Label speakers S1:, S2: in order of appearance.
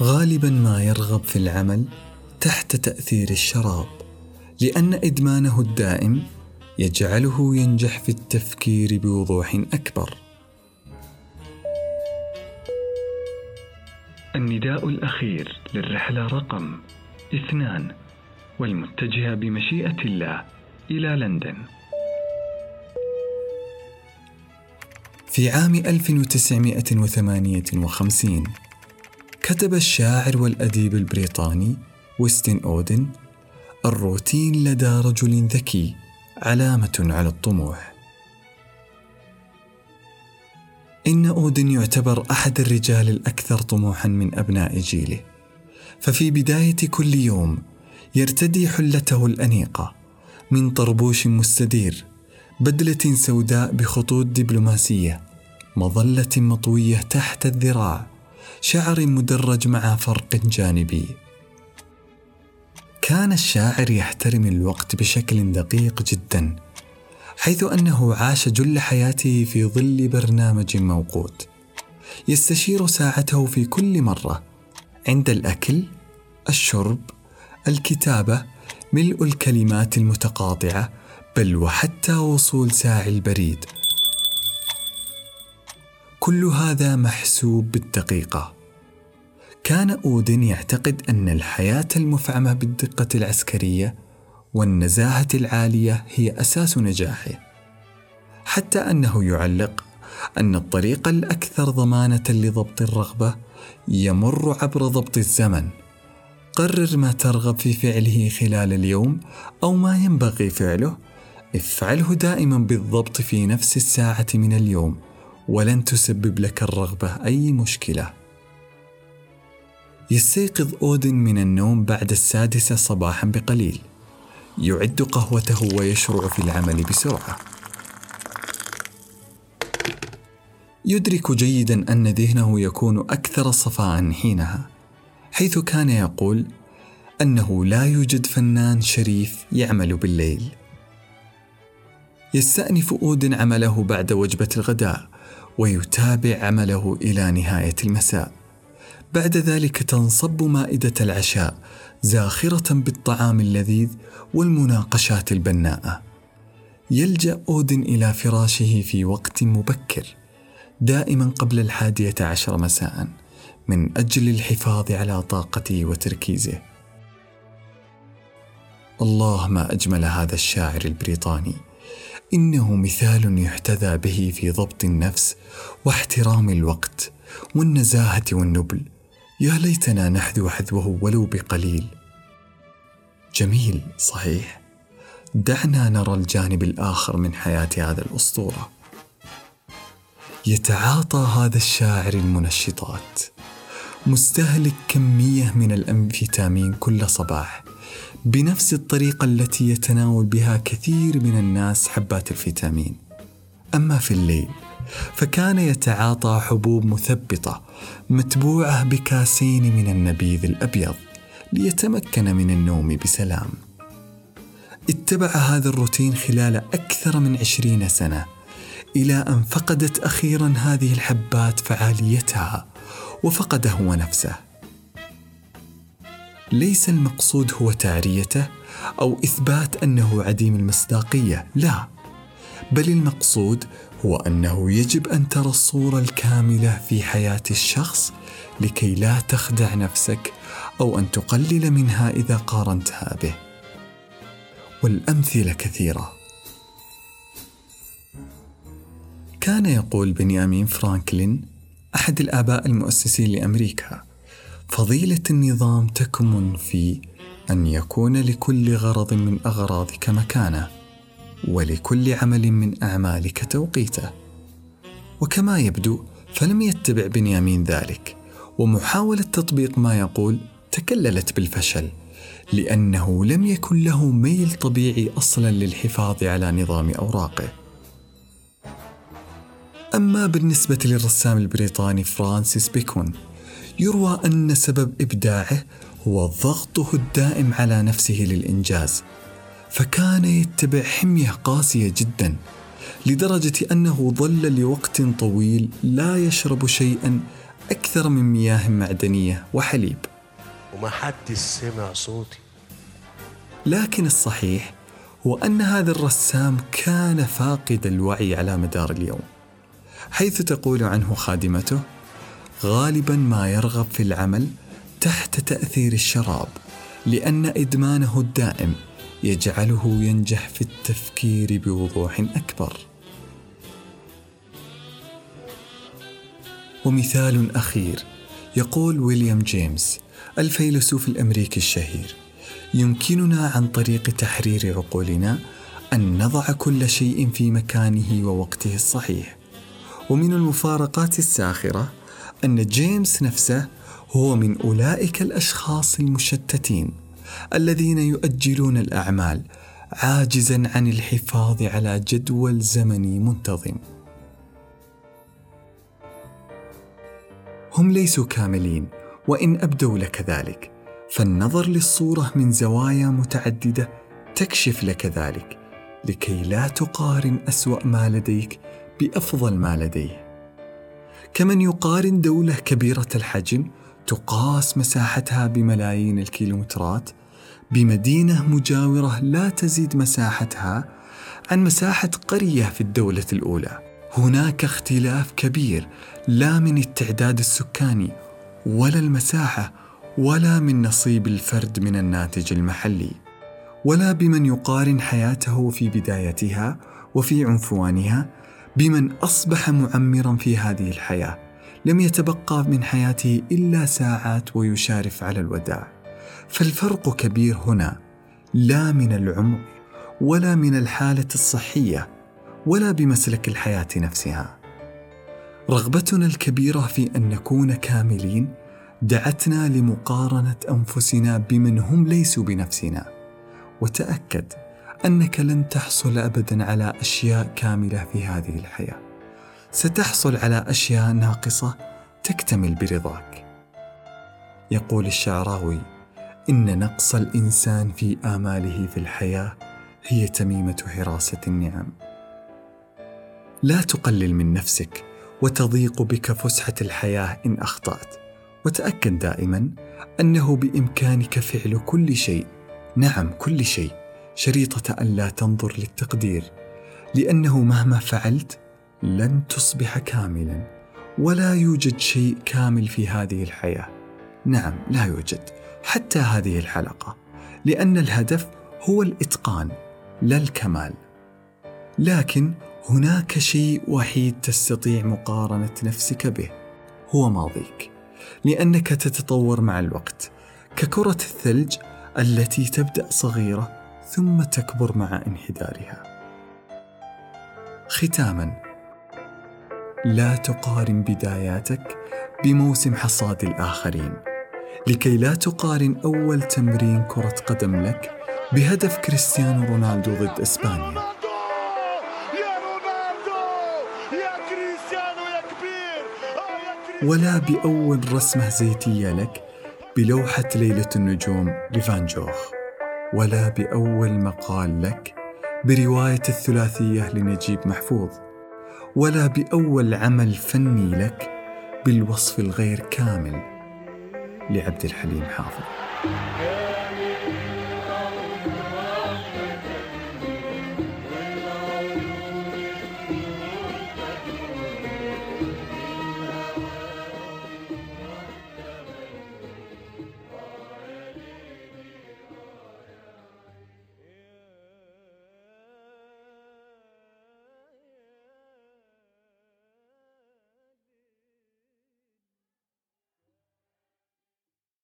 S1: غالبا ما يرغب في العمل تحت تأثير الشراب لأن إدمانه الدائم يجعله ينجح في التفكير بوضوح أكبر.
S2: النداء الأخير للرحلة رقم اثنان والمتجهة بمشيئة الله إلى لندن.
S1: في عام 1958 كتب الشاعر والأديب البريطاني ويستن أودن الروتين لدى رجل ذكي علامة على الطموح. إن أودن يعتبر أحد الرجال الأكثر طموحا من أبناء جيله. ففي بداية كل يوم يرتدي حلته الأنيقة من طربوش مستدير بدلة سوداء بخطوط دبلوماسية مظلة مطوية تحت الذراع. شعر مدرج مع فرق جانبي. كان الشاعر يحترم الوقت بشكل دقيق جدا حيث أنه عاش جل حياته في ظل برنامج موقوت. يستشير ساعته في كل مرة عند الأكل الشرب الكتابة ملء الكلمات المتقاطعة بل وحتى وصول ساعي البريد. كل هذا محسوب بالدقيقة. كان أودن يعتقد أن الحياة المفعمة بالدقة العسكرية والنزاهة العالية هي أساس نجاحه حتى أنه يعلق أن الطريق الأكثر ضمانة لضبط الرغبة يمر عبر ضبط الزمن. قرر ما ترغب في فعله خلال اليوم أو ما ينبغي فعله افعله دائما بالضبط في نفس الساعة من اليوم. ولن تسبب لك الرغبة أي مشكلة. يستيقظ أودن من النوم بعد السادسة صباحا بقليل. يعد قهوته ويشرع في العمل بسرعة. يدرك جيدا أن ذهنه يكون أكثر صفاء حينها حيث كان يقول أنه لا يوجد فنان شريف يعمل بالليل. يستأنف أودن عمله بعد وجبة الغداء ويتابع عمله إلى نهاية المساء. بعد ذلك تنصب مائدة العشاء زاخرة بالطعام اللذيذ والمناقشات البناءة. يلجأ أودن إلى فراشه في وقت مبكر دائما قبل الحادية عشر مساء من أجل الحفاظ على طاقته وتركيزه. الله ما أجمل هذا الشاعر البريطاني. إنه مثال يحتذى به في ضبط النفس واحترام الوقت والنزاهة والنبل. يا ليتنا نحذو حذوه ولو بقليل. جميل صحيح. دعنا نرى الجانب الآخر من حياة هذا الأسطورة. يتعاطى هذا الشاعر المنشطات. مستهلك كمية من الامفيتامين كل صباح. بنفس الطريقة التي يتناول بها كثير من الناس حبات الفيتامين. أما في الليل فكان يتعاطى حبوب مثبطة متبوعة بكاسين من النبيذ الأبيض ليتمكن من النوم بسلام. اتبع هذا الروتين خلال أكثر من عشرين سنة إلى أن فقدت أخيرا هذه الحبات فعاليتها وفقد هو نفسه. ليس المقصود هو تعريته أو إثبات أنه عديم المصداقية لا. بل المقصود هو أنه يجب أن ترى الصورة الكاملة في حياة الشخص لكي لا تخدع نفسك أو أن تقلل منها إذا قارنتها به. والأمثلة كثيرة. كان يقول بنيامين فرانكلين أحد الآباء المؤسسين لأمريكا فضيلة النظام تكمن في أن يكون لكل غرض من أغراضك مكانه ولكل عمل من أعمالك توقيته. وكما يبدو فلم يتبع بنيامين ذلك. ومحاولة تطبيق ما يقول تكللت بالفشل لأنه لم يكن له ميل طبيعي أصلا للحفاظ على نظام أوراقه. أما بالنسبة للرسام البريطاني فرانسيس بيكون يروى أن سبب إبداعه هو ضغطه الدائم على نفسه للإنجاز فكان يتبع حمية قاسية جدا لدرجة أنه ظل لوقت طويل لا يشرب شيئا أكثر من مياه معدنية وحليب.
S3: وما حد سمع صوتي.
S1: لكن الصحيح هو أن هذا الرسام كان فاقد الوعي على مدار اليوم حيث تقول عنه خادمته غالبا ما يرغب في العمل تحت تأثير الشراب لأن إدمانه الدائم يجعله ينجح في التفكير بوضوح أكبر. ومثال أخير يقول ويليام جيمس الفيلسوف الأمريكي الشهير يمكننا عن طريق تحرير عقولنا أن نضع كل شيء في مكانه ووقته الصحيح. ومن المفارقات الساخرة أن جيمس نفسه هو من أولئك الأشخاص المشتتين الذين يؤجلون الأعمال عاجزا عن الحفاظ على جدول زمني منتظم. هم ليسوا كاملين وإن أبدوا لك ذلك فالنظر للصورة من زوايا متعددة تكشف لك ذلك لكي لا تقارن أسوأ ما لديك بأفضل ما لديه. كمن يقارن دولة كبيرة الحجم تقاس مساحتها بملايين الكيلومترات بمدينة مجاورة لا تزيد مساحتها عن مساحة قرية في الدولة الأولى. هناك اختلاف كبير لا من التعداد السكاني ولا المساحة ولا من نصيب الفرد من الناتج المحلي ولا بمن يقارن حياته في بدايتها وفي عنفوانها بمن أصبح معمرا في هذه الحياة. لم يتبقى من حياته إلا ساعات ويشارف على الوداع. فالفرق كبير هنا. لا من العمر ولا من الحالة الصحية ولا بمسلك الحياة نفسها. رغبتنا الكبيرة في أن نكون كاملين دعتنا لمقارنة أنفسنا بمن هم ليسوا بنفسنا. وتأكد أنك لن تحصل ابدا على أشياء كاملة في هذه الحياة. ستحصل على أشياء ناقصة تكتمل برضاك. يقول الشعراوي إن نقص الإنسان في آماله في الحياة هي تميمة حراسة النعم. لا تقلل من نفسك وتضيق بك فسحة الحياة إن أخطأت. وتأكد دائما أنه بإمكانك فعل كل شيء نعم كل شيء. شريطة الا تنظر للتقدير لأنه مهما فعلت لن تصبح كاملا ولا يوجد شيء كامل في هذه الحياة. نعم لا يوجد حتى هذه الحلقة لأن الهدف هو الإتقان لا الكمال. لكن هناك شيء وحيد تستطيع مقارنة نفسك به هو ماضيك. لأنك تتطور مع الوقت. ككرة الثلج التي تبدأ صغيرة ثم تكبر مع انحدارها. ختاما. لا تقارن بداياتك بموسم حصاد الآخرين لكي لا تقارن أول تمرين كرة قدم لك بهدف كريستيانو رونالدو ضد إسبانيا. ولا بأول رسمة زيتية لك بلوحة ليلة النجوم لفان جوخ. ولا بأول مقال لك برواية الثلاثية لنجيب محفوظ ولا بأول عمل فني لك بالوصف الغير كامل لعبد الحليم حافظ.